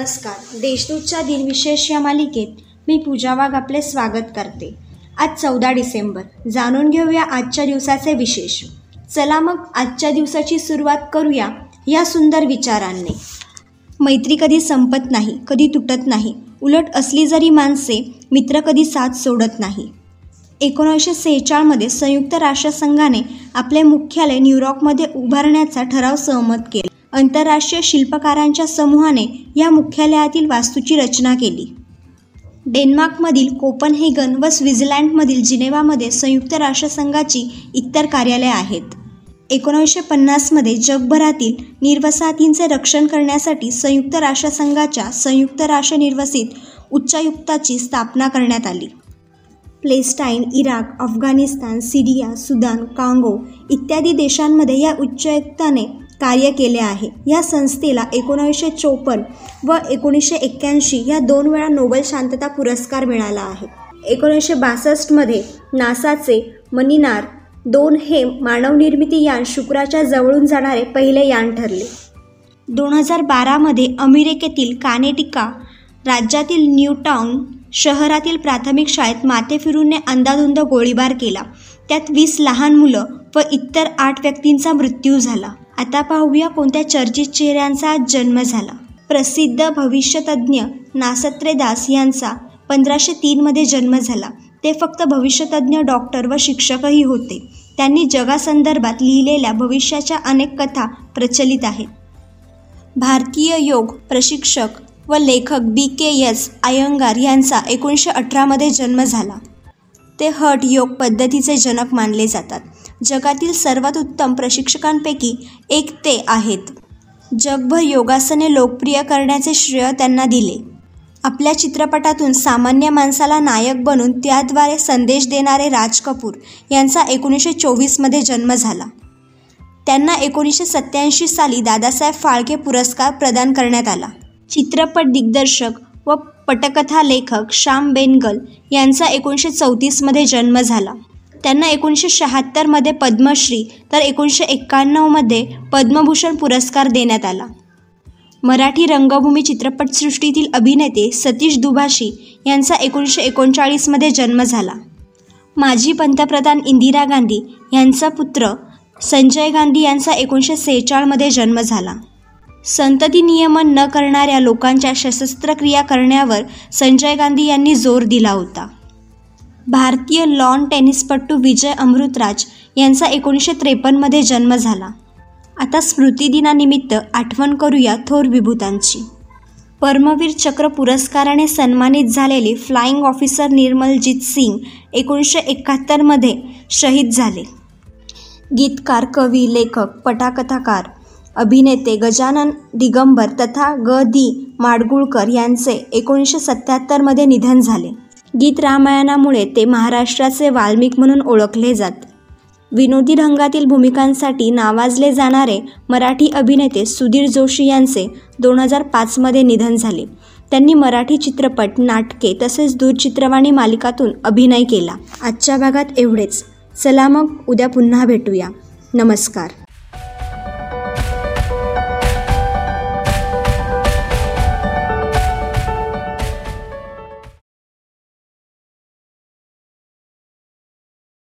नमस्कार. देशदूतच्या दिनविशेष या मालिकेत मी पूजा वाघ आपले स्वागत करते. आज चौदा डिसेंबर. जाणून घेऊया आजच्या दिवसाचे विशेष. चला मग आजच्या दिवसाची सुरुवात करूया या सुंदर विचारांनी. मैत्री कधी संपत नाही कधी तुटत नाही. उलट असली जरी माणसे मित्र कधी साथ सोडत नाही. एकोणीसशे सेहेचाळमध्ये संयुक्त राष्ट्रसंघाने आपले मुख्यालय न्यूयॉर्कमध्ये उभारण्याचा ठराव सहमत केला. आंतरराष्ट्रीय शिल्पकारांच्या समूहाने या मुख्यालयातील वास्तूची रचना केली. डेन्मार्कमधील कोपनहेगन व स्वित्झर्लंडमधील जिनेवामध्ये संयुक्त राष्ट्रसंघाची इतर कार्यालये आहेत. एकोणीसशे पन्नासमध्ये जगभरातील निर्वसाहतींचे रक्षण करण्यासाठी संयुक्त राष्ट्रसंघाच्या संयुक्त राष्ट्र निर्वसित उच्चायुक्ताची स्थापना करण्यात आली. Palestine Iraq Afghanistan Syria Sudan Congo इत्यादी देशांमध्ये या उच्चायुक्ताने कार्य केले आहे. या संस्थेला एकोणीसशे चोपन्न व एकोणीसशे एक्क्याऐंशी या दोन वेळा नोबेल शांतता पुरस्कार मिळाला आहे. एकोणीसशे बासष्टमध्ये नासाचे मनिनार दोन हे मानवनिर्मिती यान शुक्राच्या जवळून जाणारे पहिले यान ठरले. दोन हजार बारामध्ये अमेरिकेतील कानेटिका राज्यातील न्यूटाउन शहरातील प्राथमिक शाळेत माथेफिरूंने अंदाधुंद गोळीबार केला. त्यात वीस लहान मुलं व इतर आठ व्यक्तींचा मृत्यू झाला. आता पाहूया कोणत्या चर्चित चेहऱ्यांचा जन्म झाला. प्रसिद्ध भविष्यतज्ञ नासत्रे दास यांचा पंधराशे तीनमध्ये जन्म झाला. ते फक्त भविष्यतज्ञ डॉक्टर व शिक्षकही होते. त्यांनी जगासंदर्भात लिहिलेल्या भविष्याच्या अनेक कथा प्रचलित आहेत. भारतीय योग प्रशिक्षक व लेखक बी के एस अयंगार यांचा एकोणीसशे अठरामध्ये जन्म झाला. ते हट योग पद्धतीचे जनक मानले जातात. जगातील सर्वात उत्तम प्रशिक्षकांपैकी एक ते आहेत. जगभर योगासने लोकप्रिय करण्याचे श्रेय त्यांना दिले. आपल्या चित्रपटातून सामान्य माणसाला नायक बनून त्याद्वारे संदेश देणारे राज कपूर यांचा एकोणीसशे चोवीसमध्ये जन्म झाला. त्यांना एकोणीसशे सत्त्याऐंशी साली दादासाहेब फाळके पुरस्कार प्रदान करण्यात आला. चित्रपट दिग्दर्शक व पटकथा लेखक श्याम बेनगल यांचा एकोणीसशे चौतीसमध्ये जन्म झाला. त्यांना एकोणीसशे शहात्तरमध्ये पद्मश्री तर एकोणीसशे एक्क्याण्णवमध्ये पद्मभूषण पुरस्कार देण्यात आला. मराठी रंगभूमी चित्रपटसृष्टीतील अभिनेते सतीश दुभाषी यांचा एकोणीसशे एकोणचाळीसमध्ये जन्म झाला. माजी पंतप्रधान इंदिरा गांधी यांचा पुत्र संजय गांधी यांचा एकोणीसशे सेहेचाळमध्ये जन्म झाला. संतती नियमन न करणाऱ्या लोकांच्या सशस्त्रक्रिया करण्यावर संजय गांधी यांनी जोर दिला होता. भारतीय लॉन टेनिसपटू विजय अमृतराज यांचा एकोणीसशे त्रेपन्नमध्ये जन्म झाला. आता स्मृतिदिनानिमित्त आठवण करूया थोर विभूतांची. परमवीर चक्र पुरस्काराने सन्मानित झालेले फ्लाइंग ऑफिसर निर्मलजीत सिंग एकोणीसशे एकाहत्तरमध्ये शहीद झाले. गीतकार कवी लेखक पटाकथाकार अभिनेते गजानन दिगंबर तथा ग. दी. माडगुळकर यांचे एकोणीसशे सत्त्याहत्तरमध्ये निधन झाले. गीत रामायणामुळे ते महाराष्ट्राचे वाल्मिक म्हणून ओळखले जात. विनोदी रंगातील भूमिकांसाठी नावाजले जाणारे मराठी अभिनेते सुधीर जोशी यांचे दोन हजार पाचमध्ये निधन झाले. त्यांनी मराठी चित्रपट नाटके तसेच दूरचित्रवाणी मालिकातून अभिनय केला. आजच्या भागात एवढेच. चला मग उद्या पुन्हा भेटूया. नमस्कार.